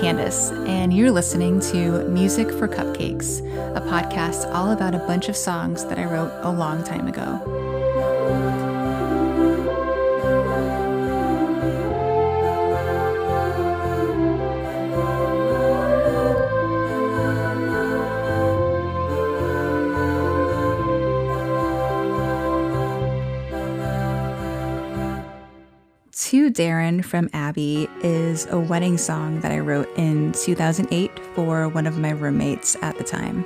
Candace, and you're listening to Music for Cupcakes, a podcast all about a bunch of songs that I wrote a long time ago. To Darren from Abby is a wedding song that I wrote in 2008 for one of my roommates at the time.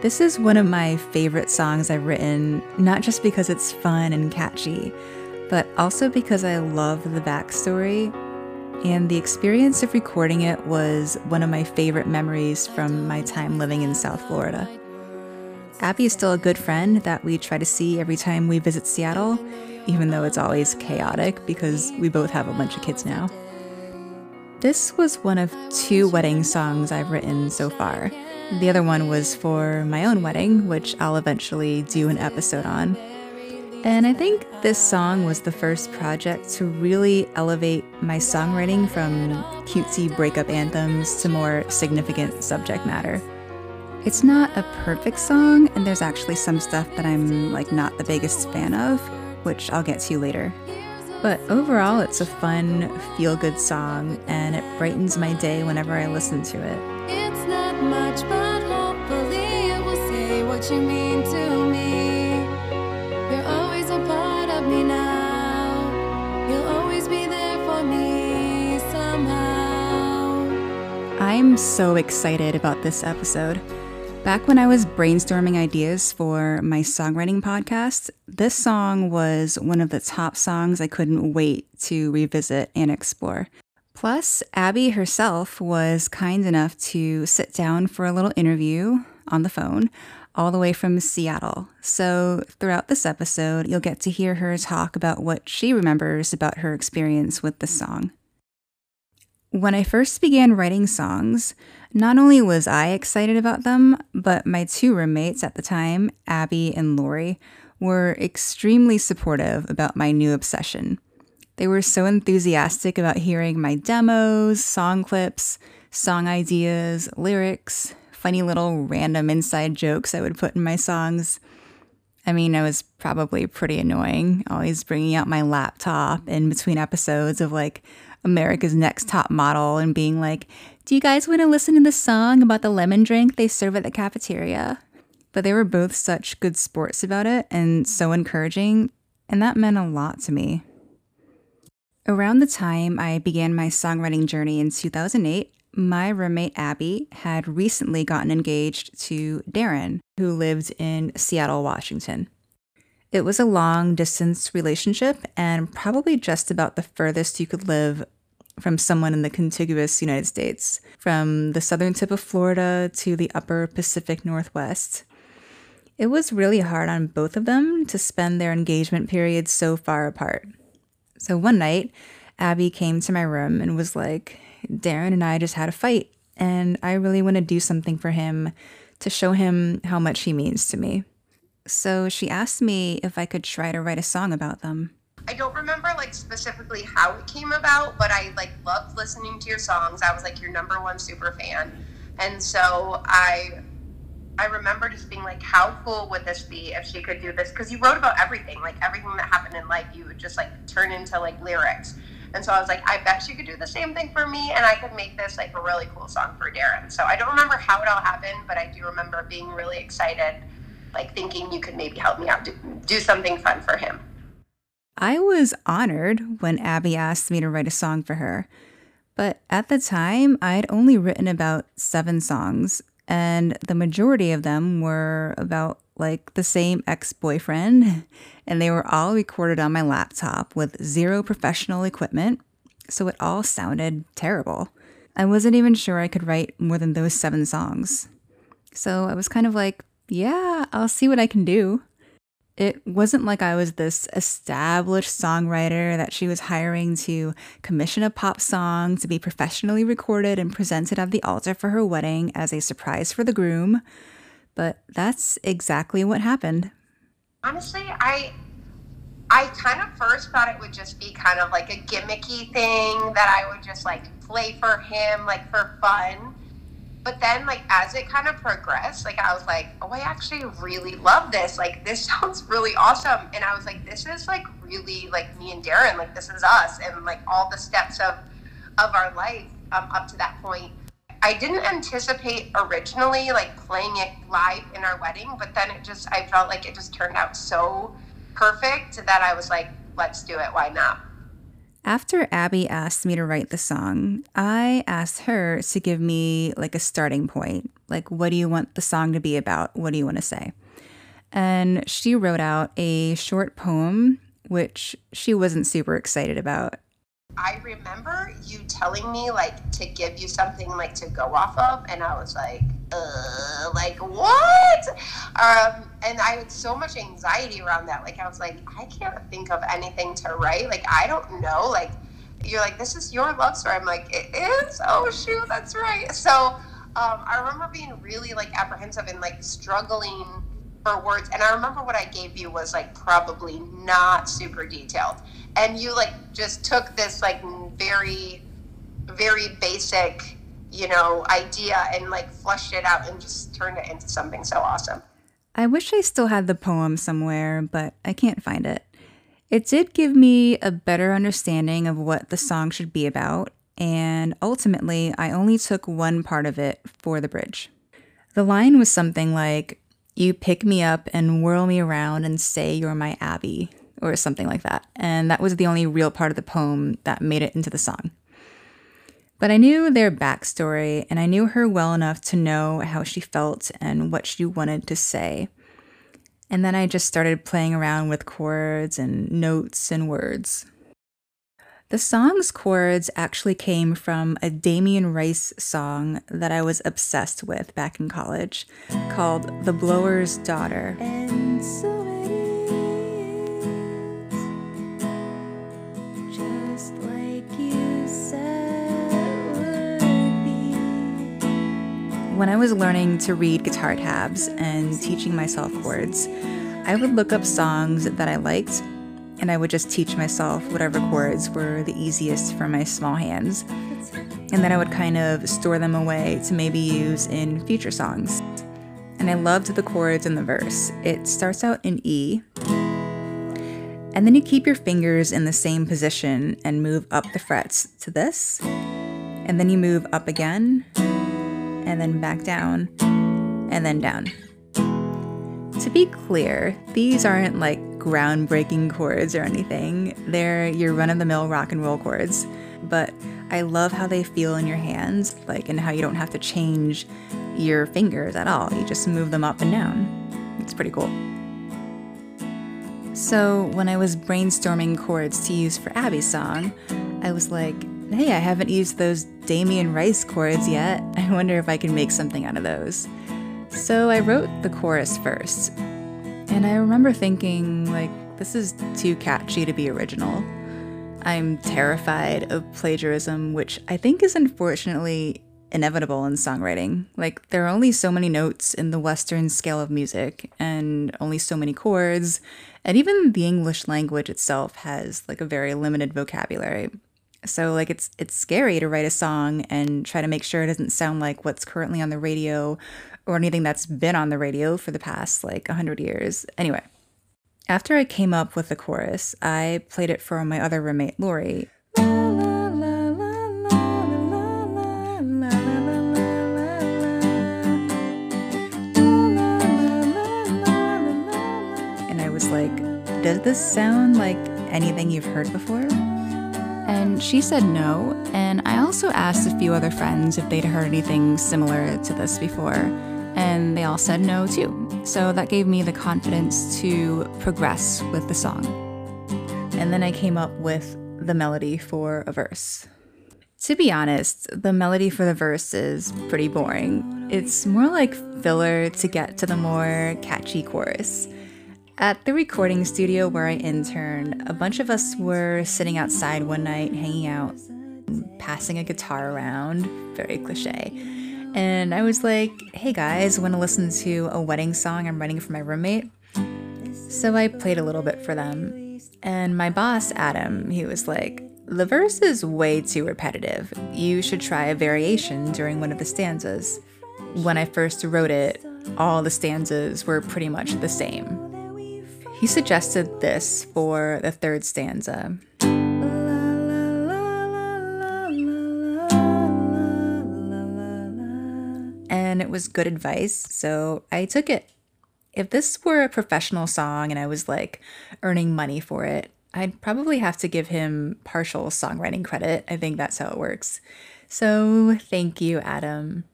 This is one of my favorite songs I've written, not just because it's fun and catchy, but also because I love the backstory. And the experience of recording it was one of my favorite memories from my time living in South Florida. Abby is still a good friend that we try to see every time we visit Seattle, even though it's always chaotic because we both have a bunch of kids now. This was one of two wedding songs I've written so far. The other one was for my own wedding, which I'll eventually do an episode on. And I think this song was the first project to really elevate my songwriting from cutesy breakup anthems to more significant subject matter. It's not a perfect song, and there's actually some stuff that I'm like not the biggest fan of, which I'll get to later. But overall, it's a fun, feel good song, and it brightens my day whenever I listen to it. It's not much, but hopefully it will say what you mean to me. You're always a part of me now. You'll always be there for me somehow. I'm so excited about this episode. Back when I was brainstorming ideas for my songwriting podcast, this song was one of the top songs I couldn't wait to revisit and explore. Plus, Abby herself was kind enough to sit down for a little interview on the phone all the way from Seattle. So, throughout this episode, you'll get to hear her talk about what she remembers about her experience with the song. When I first began writing songs, not only was I excited about them, but my two roommates at the time, Abby and Lori, were extremely supportive about my new obsession. They were so enthusiastic about hearing my demos, song clips, song ideas, lyrics, funny little random inside jokes I would put in my songs. I mean, I was probably pretty annoying, always bringing out my laptop in between episodes of like America's Next Top Model and being like, Do you guys want to listen to the song about the lemon drink they serve at the cafeteria? But they were both such good sports about it and so encouraging, and that meant a lot to me. Around the time I began my songwriting journey in 2008, my roommate Abby had recently gotten engaged to Darren, who lived in Seattle, Washington. It was a long distance relationship and probably just about the furthest you could live from someone in the contiguous United States, from the southern tip of Florida to the upper Pacific Northwest. It was really hard on both of them to spend their engagement period so far apart. So one night, Abby came to my room and was like, Darren and I just had a fight, and I really want to do something for him to show him how much he means to me. So she asked me if I could try to write a song about them. I don't remember like specifically how it came about, but I like loved listening to your songs. I was like your number one super fan. And so I I remember just being like, how cool would this be if she could do this? Because you wrote about everything, like everything that happened in life, you would just like turn into like lyrics. And so I was like, I bet she could do the same thing for me, and I could make this like a really cool song for Darren. So I don't remember how it all happened, but I do remember being really excited like thinking you could maybe help me out, do, do something fun for him. I was honored when Abby asked me to write a song for her. But at the time, I'd only written about seven songs, and the majority of them were about like the same ex boyfriend, and they were all recorded on my laptop with zero professional equipment, so it all sounded terrible. I wasn't even sure I could write more than those seven songs. So I was kind of like, yeah, I'll see what I can do. It wasn't like I was this established songwriter that she was hiring to commission a pop song to be professionally recorded and presented at the altar for her wedding as a surprise for the groom. But that's exactly what happened. Honestly, I I kind of first thought it would just be kind of like a gimmicky thing that I would just like play for him, like for fun. But then, like, as it kind of progressed, like, I was like, oh, I actually really love this. Like, this sounds really awesome. And I was like, this is like really like me and Darren, like, this is us. And like all the steps of, of our life um, up to that point. I didn't anticipate originally like playing it live in our wedding, but then it just, I felt like it just turned out so perfect that I was like, let's do it. Why not? After Abby asked me to write the song, I asked her to give me like a starting point. Like, what do you want the song to be about? What do you want to say? And she wrote out a short poem, which she wasn't super excited about. I remember you telling me like to give you something like to go off of, and I was like, uh, like what? Um, and I had so much anxiety around that. Like I was like, I can't think of anything to write. Like I don't know. Like you're like, this is your love story. I'm like, it is. Oh shoot, that's right. So um, I remember being really like apprehensive and like struggling for words. And I remember what I gave you was like probably not super detailed. And you like just took this like very, very basic, you know, idea and like flushed it out and just turned it into something so awesome. I wish I still had the poem somewhere, but I can't find it. It did give me a better understanding of what the song should be about, and ultimately, I only took one part of it for the bridge. The line was something like, you pick me up and whirl me around and say you're my Abby, or something like that. And that was the only real part of the poem that made it into the song. But I knew their backstory, and I knew her well enough to know how she felt and what she wanted to say. And then I just started playing around with chords and notes and words. The song's chords actually came from a Damien Rice song that I was obsessed with back in college called The Blower's Daughter. When I was learning to read guitar tabs and teaching myself chords, I would look up songs that I liked and I would just teach myself whatever chords were the easiest for my small hands. And then I would kind of store them away to maybe use in future songs. And I loved the chords in the verse. It starts out in E, and then you keep your fingers in the same position and move up the frets to this. And then you move up again, and then back down, and then down. To be clear, these aren't like groundbreaking chords or anything. They're your run of the mill rock and roll chords. But I love how they feel in your hands, like, and how you don't have to change your fingers at all. You just move them up and down. It's pretty cool. So, when I was brainstorming chords to use for Abby's song, I was like, hey, I haven't used those Damien Rice chords yet. I wonder if I can make something out of those. So, I wrote the chorus first, and I remember thinking, like, this is too catchy to be original. I'm terrified of plagiarism, which I think is unfortunately inevitable in songwriting. Like, there are only so many notes in the Western scale of music, and only so many chords, and even the English language itself has like a very limited vocabulary. So like it's it's scary to write a song and try to make sure it doesn't sound like what's currently on the radio or anything that's been on the radio for the past like 100 years. Anyway, after I came up with the chorus, I played it for my other roommate, Lori. And I was like, does this sound like anything you've heard before? And she said no, and I also asked a few other friends if they'd heard anything similar to this before and they all said no too. So that gave me the confidence to progress with the song. And then I came up with the melody for a verse. To be honest, the melody for the verse is pretty boring. It's more like filler to get to the more catchy chorus. At the recording studio where I interned, a bunch of us were sitting outside one night, hanging out, passing a guitar around, very cliche. And I was like, hey guys, want to listen to a wedding song I'm writing for my roommate? So I played a little bit for them. And my boss, Adam, he was like, The verse is way too repetitive. You should try a variation during one of the stanzas. When I first wrote it, all the stanzas were pretty much the same. He suggested this for the third stanza. And it was good advice, so I took it. If this were a professional song and I was like earning money for it, I'd probably have to give him partial songwriting credit. I think that's how it works. So thank you, Adam.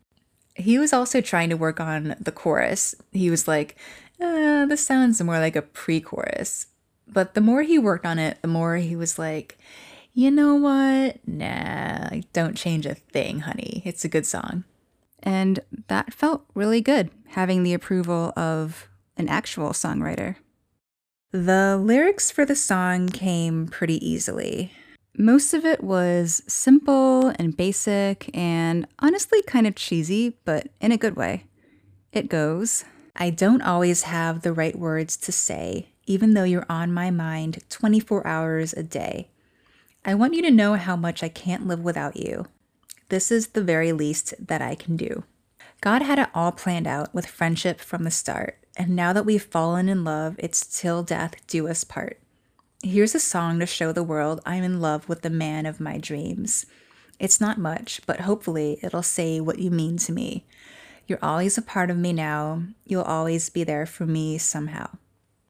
He was also trying to work on the chorus. He was like, uh, this sounds more like a pre chorus. But the more he worked on it, the more he was like, you know what? Nah, don't change a thing, honey. It's a good song. And that felt really good, having the approval of an actual songwriter. The lyrics for the song came pretty easily. Most of it was simple and basic and honestly kind of cheesy, but in a good way. It goes I don't always have the right words to say, even though you're on my mind 24 hours a day. I want you to know how much I can't live without you. This is the very least that I can do. God had it all planned out with friendship from the start, and now that we've fallen in love, it's till death do us part. Here's a song to show the world I'm in love with the man of my dreams. It's not much, but hopefully it'll say what you mean to me. You're always a part of me now. You'll always be there for me somehow.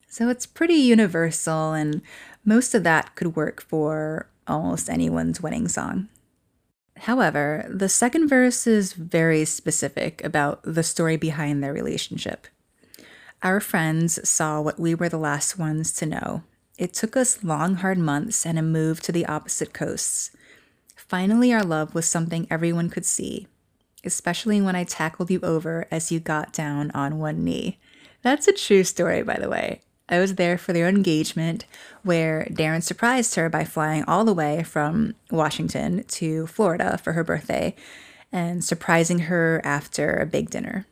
So it's pretty universal, and most of that could work for almost anyone's wedding song. However, the second verse is very specific about the story behind their relationship. Our friends saw what we were the last ones to know. It took us long, hard months and a move to the opposite coasts. Finally, our love was something everyone could see, especially when I tackled you over as you got down on one knee. That's a true story, by the way. I was there for their engagement, where Darren surprised her by flying all the way from Washington to Florida for her birthday and surprising her after a big dinner.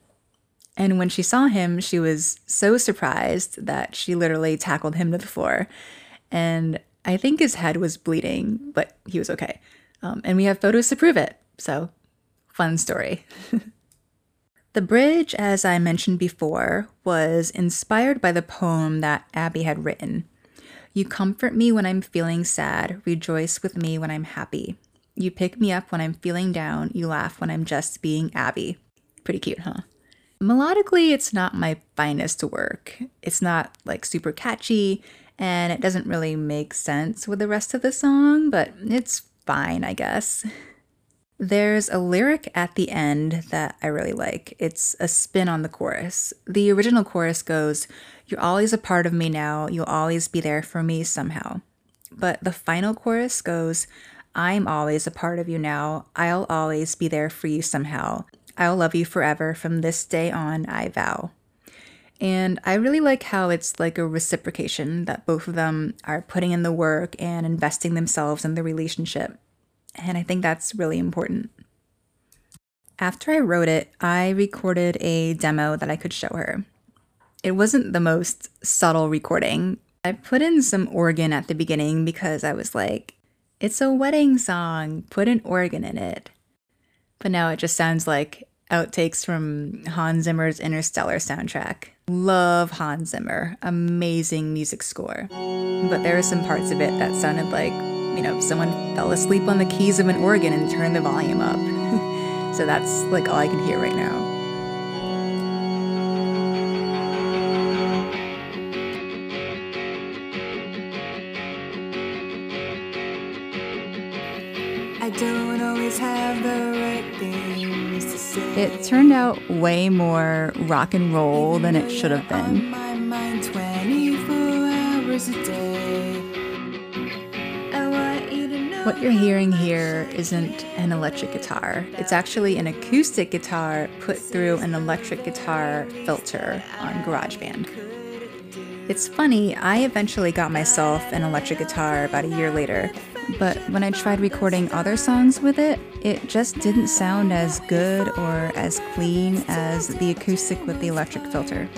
And when she saw him, she was so surprised that she literally tackled him to the floor. And I think his head was bleeding, but he was okay. Um, and we have photos to prove it. So Fun story. the bridge, as I mentioned before, was inspired by the poem that Abby had written. You comfort me when I'm feeling sad, rejoice with me when I'm happy. You pick me up when I'm feeling down, you laugh when I'm just being Abby. Pretty cute, huh? Melodically, it's not my finest work. It's not like super catchy, and it doesn't really make sense with the rest of the song, but it's fine, I guess. There's a lyric at the end that I really like. It's a spin on the chorus. The original chorus goes, You're always a part of me now. You'll always be there for me somehow. But the final chorus goes, I'm always a part of you now. I'll always be there for you somehow. I'll love you forever. From this day on, I vow. And I really like how it's like a reciprocation that both of them are putting in the work and investing themselves in the relationship. And I think that's really important. After I wrote it, I recorded a demo that I could show her. It wasn't the most subtle recording. I put in some organ at the beginning because I was like, it's a wedding song, put an organ in it. But now it just sounds like outtakes from Hans Zimmer's Interstellar soundtrack. Love Hans Zimmer, amazing music score. But there are some parts of it that sounded like you know, someone fell asleep on the keys of an organ and turned the volume up. so that's like all I can hear right now. I don't always have the right things to say. It turned out way more rock and roll than it should have been. What you're hearing here isn't an electric guitar. It's actually an acoustic guitar put through an electric guitar filter on GarageBand. It's funny, I eventually got myself an electric guitar about a year later, but when I tried recording other songs with it, it just didn't sound as good or as clean as the acoustic with the electric filter.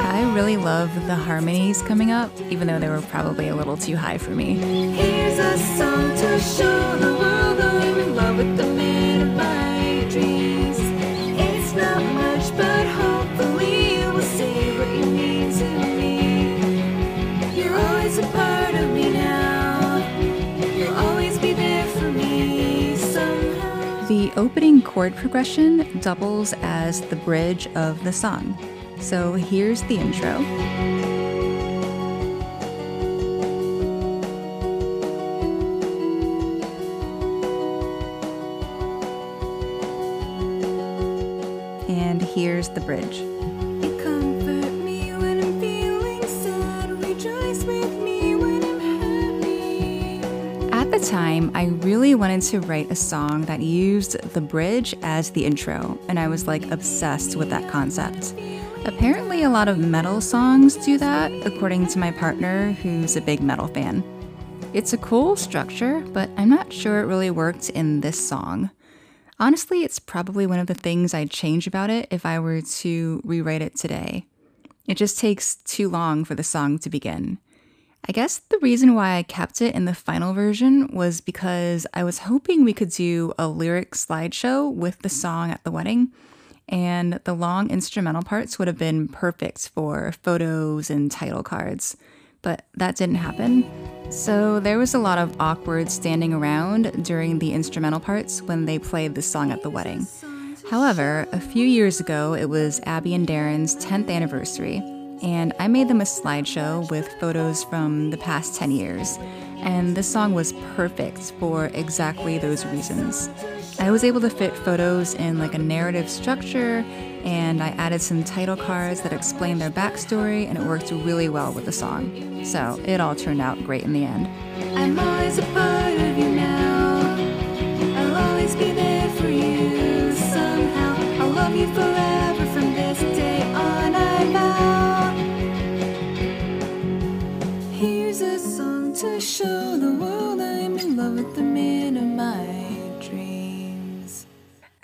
I really love the harmonies coming up, even though they were probably a little too high for me. Opening chord progression doubles as the bridge of the song. So here's the intro. And here's the bridge. I really wanted to write a song that used the bridge as the intro, and I was like obsessed with that concept. Apparently, a lot of metal songs do that, according to my partner, who's a big metal fan. It's a cool structure, but I'm not sure it really worked in this song. Honestly, it's probably one of the things I'd change about it if I were to rewrite it today. It just takes too long for the song to begin. I guess the reason why I kept it in the final version was because I was hoping we could do a lyric slideshow with the song at the wedding, and the long instrumental parts would have been perfect for photos and title cards. But that didn't happen. So there was a lot of awkward standing around during the instrumental parts when they played the song at the wedding. However, a few years ago, it was Abby and Darren's 10th anniversary, and I made them a slideshow with photos from the past 10 years. And this song was perfect for exactly those reasons. I was able to fit photos in like a narrative structure, and I added some title cards that explained their backstory, and it worked really well with the song. So it all turned out great in the end.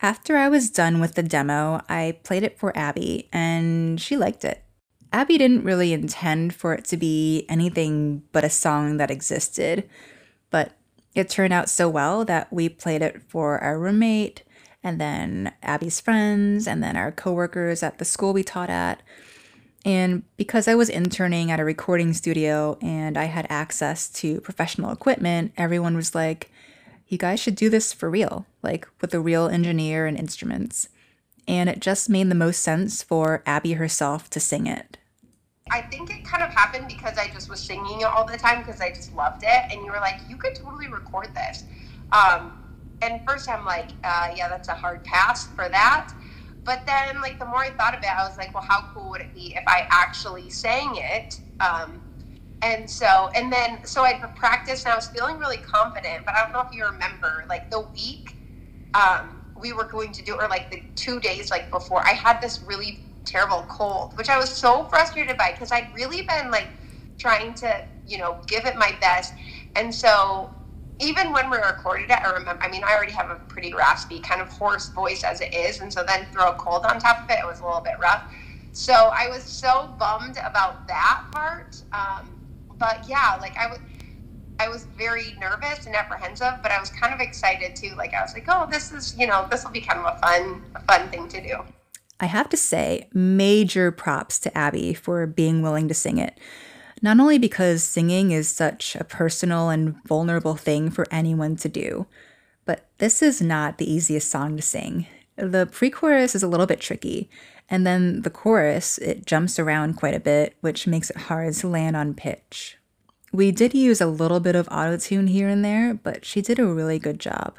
After I was done with the demo, I played it for Abby and she liked it. Abby didn't really intend for it to be anything but a song that existed, but it turned out so well that we played it for our roommate and then Abby's friends and then our coworkers at the school we taught at. And because I was interning at a recording studio and I had access to professional equipment, everyone was like, you guys should do this for real, like with a real engineer and instruments. And it just made the most sense for Abby herself to sing it. I think it kind of happened because I just was singing it all the time because I just loved it. And you were like, you could totally record this. Um, and first I'm like, uh, yeah, that's a hard pass for that. But then, like, the more I thought about it, I was like, well, how cool would it be if I actually sang it? Um, and so, and then, so I'd practiced and I was feeling really confident. But I don't know if you remember, like, the week um, we were going to do, or like the two days like before, I had this really terrible cold, which I was so frustrated by because I'd really been like trying to, you know, give it my best. And so even when we recorded it, I remember, I mean, I already have a pretty raspy, kind of hoarse voice as it is. And so then throw a cold on top of it, it was a little bit rough. So I was so bummed about that part. Um, but yeah, like I was. I was very nervous and apprehensive, but I was kind of excited too. Like I was like, "Oh, this is you know, this will be kind of a fun, a fun thing to do." I have to say, major props to Abby for being willing to sing it. Not only because singing is such a personal and vulnerable thing for anyone to do, but this is not the easiest song to sing. The pre chorus is a little bit tricky, and then the chorus, it jumps around quite a bit, which makes it hard to land on pitch. We did use a little bit of autotune here and there, but she did a really good job.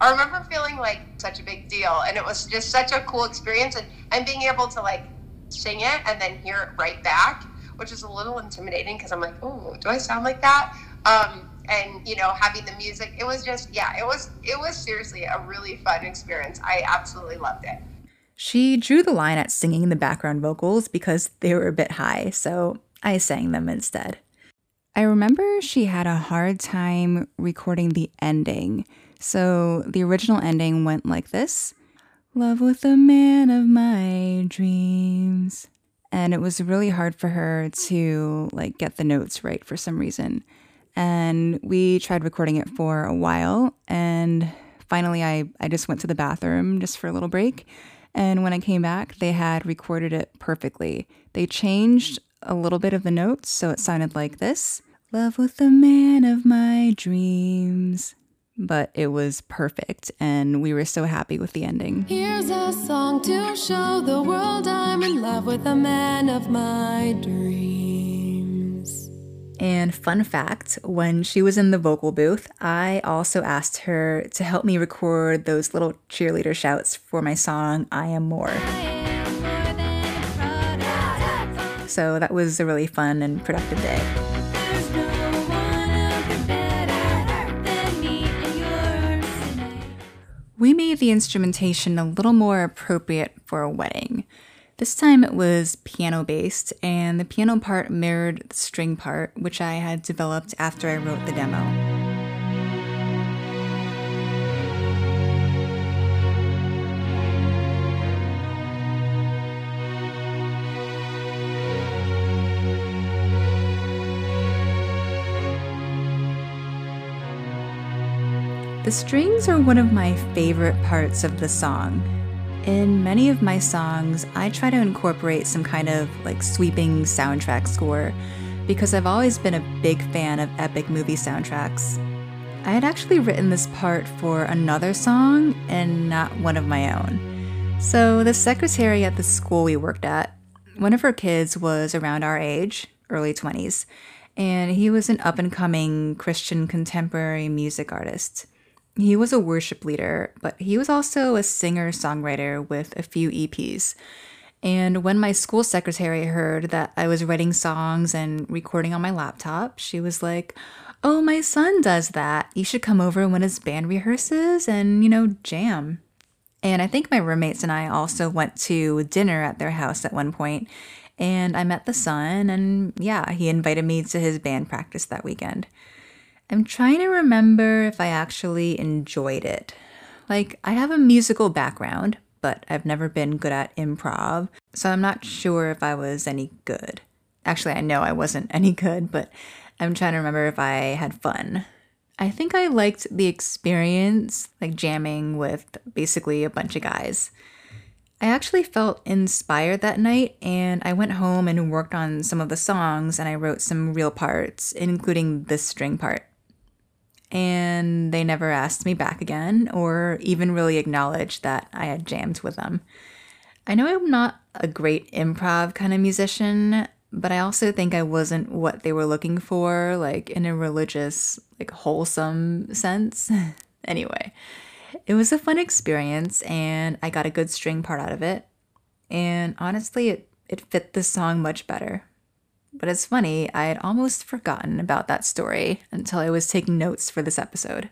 I remember feeling like such a big deal, and it was just such a cool experience, and, and being able to like sing it and then hear it right back, which is a little intimidating because I'm like, oh, do I sound like that? Um, and you know having the music it was just yeah it was it was seriously a really fun experience. I absolutely loved it. She drew the line at singing the background vocals because they were a bit high so i sang them instead. I remember she had a hard time recording the ending. So the original ending went like this. Love with the man of my dreams. And it was really hard for her to like get the notes right for some reason and we tried recording it for a while and finally I, I just went to the bathroom just for a little break and when i came back they had recorded it perfectly. They changed a little bit of the notes so it sounded like this love with the man of my dreams. But it was perfect and we were so happy with the ending. Here's a song to show the world i'm in love with the man of my dreams and fun fact when she was in the vocal booth, I also asked her to help me record those little cheerleader shouts for my song, I Am More. So that was a really fun and productive day. We made the instrumentation a little more appropriate for a wedding. This time it was piano based, and the piano part mirrored the string part, which I had developed after I wrote the demo. The strings are one of my favorite parts of the song, in many of my songs, I try to incorporate some kind of like sweeping soundtrack score because I've always been a big fan of epic movie soundtracks. I had actually written this part for another song and not one of my own. So, the secretary at the school we worked at, one of her kids was around our age, early 20s, and he was an up and coming Christian contemporary music artist. He was a worship leader, but he was also a singer songwriter with a few EPs. And when my school secretary heard that I was writing songs and recording on my laptop, she was like, Oh, my son does that. You should come over when his band rehearses and, you know, jam. And I think my roommates and I also went to dinner at their house at one point, and I met the son, and yeah, he invited me to his band practice that weekend. I'm trying to remember if I actually enjoyed it. Like, I have a musical background, but I've never been good at improv, so I'm not sure if I was any good. Actually, I know I wasn't any good, but I'm trying to remember if I had fun. I think I liked the experience, like jamming with basically a bunch of guys. I actually felt inspired that night, and I went home and worked on some of the songs and I wrote some real parts, including this string part and they never asked me back again or even really acknowledged that I had jammed with them. I know I'm not a great improv kind of musician, but I also think I wasn't what they were looking for, like in a religious, like wholesome sense. anyway, it was a fun experience and I got a good string part out of it. And honestly, it, it fit the song much better. But it's funny, I had almost forgotten about that story until I was taking notes for this episode.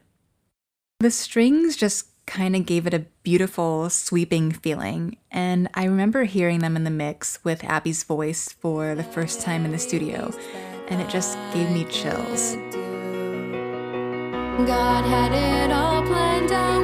The strings just kind of gave it a beautiful, sweeping feeling, and I remember hearing them in the mix with Abby's voice for the first time in the studio, and it just gave me chills. God had it all planned out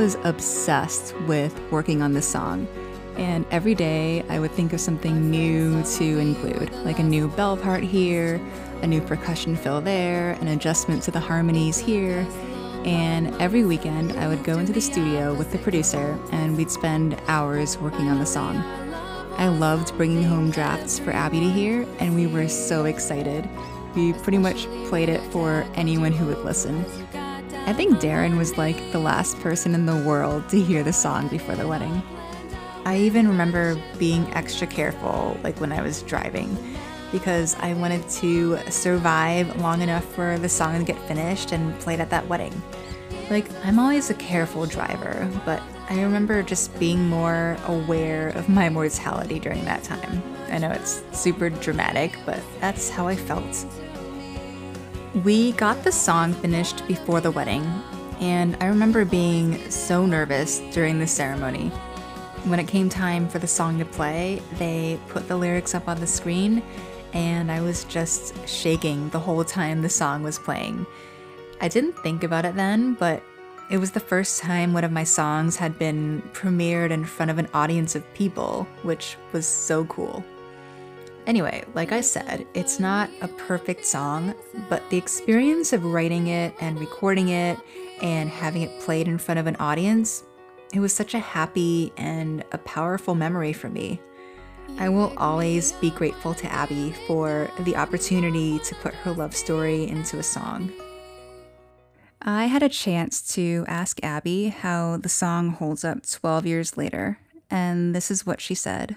was obsessed with working on this song. And every day I would think of something new to include, like a new bell part here, a new percussion fill there, an adjustment to the harmonies here. And every weekend I would go into the studio with the producer and we'd spend hours working on the song. I loved bringing home drafts for Abby to hear, and we were so excited. We pretty much played it for anyone who would listen. I think Darren was like the last person in the world to hear the song before the wedding. I even remember being extra careful, like when I was driving, because I wanted to survive long enough for the song to get finished and played at that wedding. Like, I'm always a careful driver, but I remember just being more aware of my mortality during that time. I know it's super dramatic, but that's how I felt. We got the song finished before the wedding, and I remember being so nervous during the ceremony. When it came time for the song to play, they put the lyrics up on the screen, and I was just shaking the whole time the song was playing. I didn't think about it then, but it was the first time one of my songs had been premiered in front of an audience of people, which was so cool. Anyway, like I said, it's not a perfect song, but the experience of writing it and recording it and having it played in front of an audience, it was such a happy and a powerful memory for me. I will always be grateful to Abby for the opportunity to put her love story into a song. I had a chance to ask Abby how the song holds up 12 years later, and this is what she said.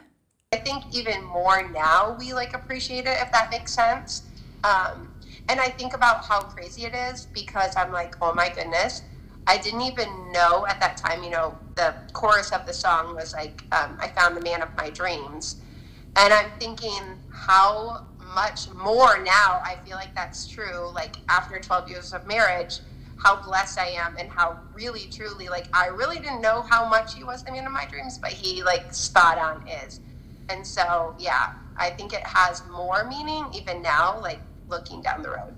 I think even more now we like appreciate it if that makes sense. Um, and I think about how crazy it is because I'm like, oh my goodness, I didn't even know at that time. You know, the chorus of the song was like, um, "I found the man of my dreams," and I'm thinking how much more now I feel like that's true. Like after 12 years of marriage, how blessed I am and how really truly like I really didn't know how much he was the man of my dreams, but he like spot on is. And so, yeah, I think it has more meaning even now, like looking down the road.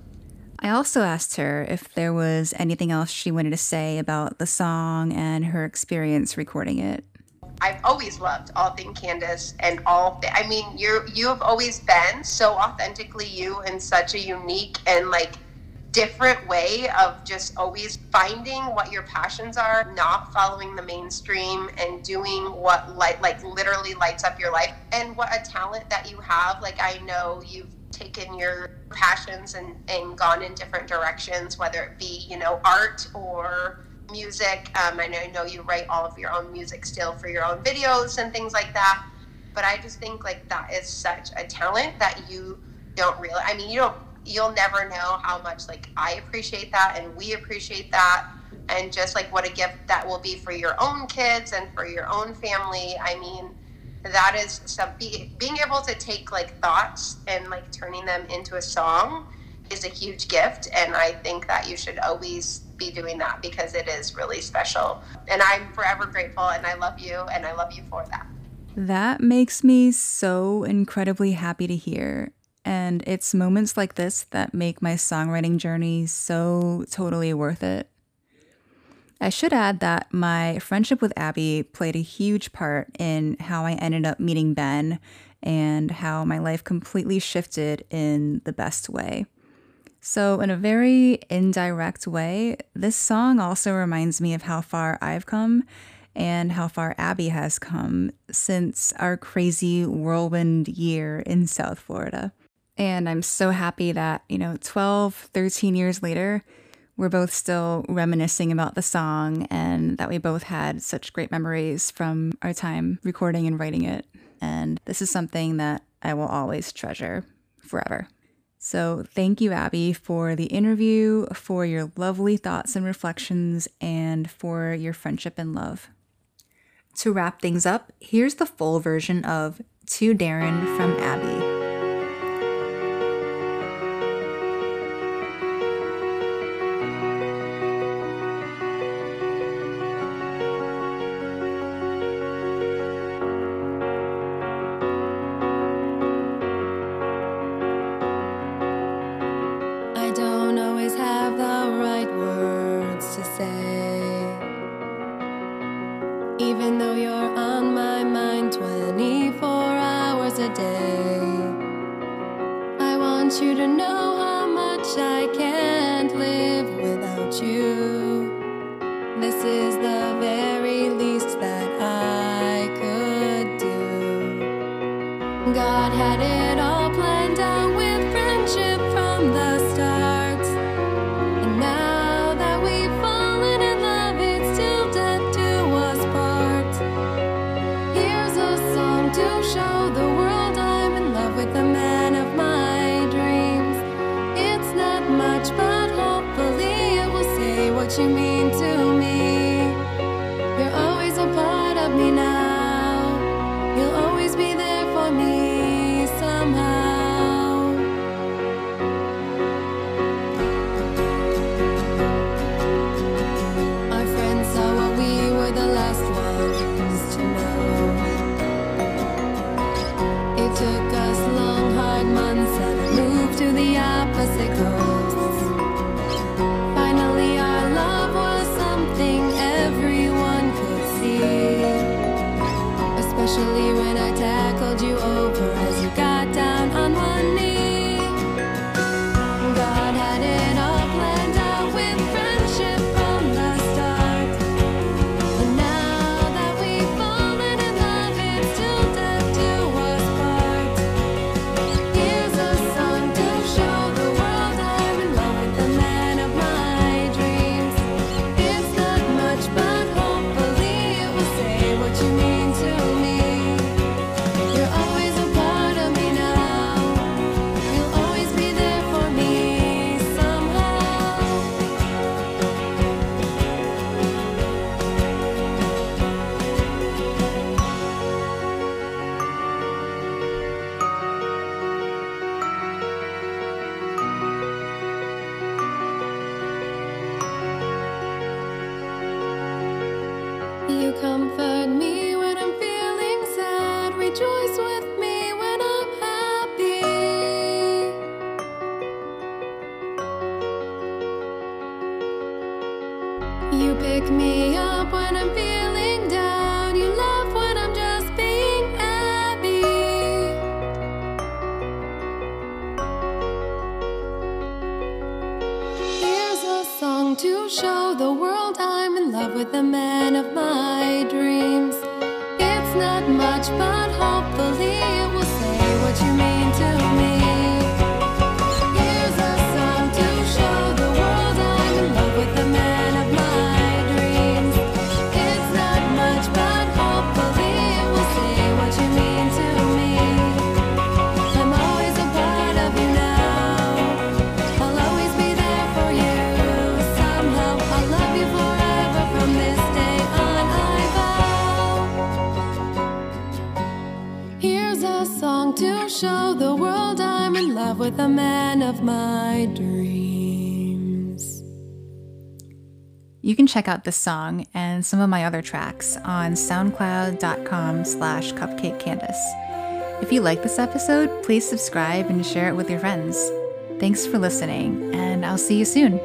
I also asked her if there was anything else she wanted to say about the song and her experience recording it. I've always loved all things Candace and all. Th- I mean, you you have always been so authentically you and such a unique and like different way of just always finding what your passions are, not following the mainstream and doing what light like literally lights up your life and what a talent that you have. Like I know you've taken your passions and, and gone in different directions, whether it be, you know, art or music. Um, I know, I know you write all of your own music still for your own videos and things like that. But I just think like that is such a talent that you don't realize. I mean, you don't you'll never know how much like I appreciate that and we appreciate that and just like what a gift that will be for your own kids and for your own family. I mean, that is some be, being able to take like thoughts and like turning them into a song is a huge gift and I think that you should always be doing that because it is really special. And I'm forever grateful and I love you and I love you for that. That makes me so incredibly happy to hear. And it's moments like this that make my songwriting journey so totally worth it. I should add that my friendship with Abby played a huge part in how I ended up meeting Ben and how my life completely shifted in the best way. So, in a very indirect way, this song also reminds me of how far I've come and how far Abby has come since our crazy whirlwind year in South Florida. And I'm so happy that, you know, 12, 13 years later, we're both still reminiscing about the song and that we both had such great memories from our time recording and writing it. And this is something that I will always treasure forever. So, thank you, Abby, for the interview, for your lovely thoughts and reflections, and for your friendship and love. To wrap things up, here's the full version of To Darren from Abby. you mean to not much, but hopefully the man of my dreams. You can check out this song and some of my other tracks on soundcloud.com slash cupcakecandice. If you like this episode, please subscribe and share it with your friends. Thanks for listening, and I'll see you soon.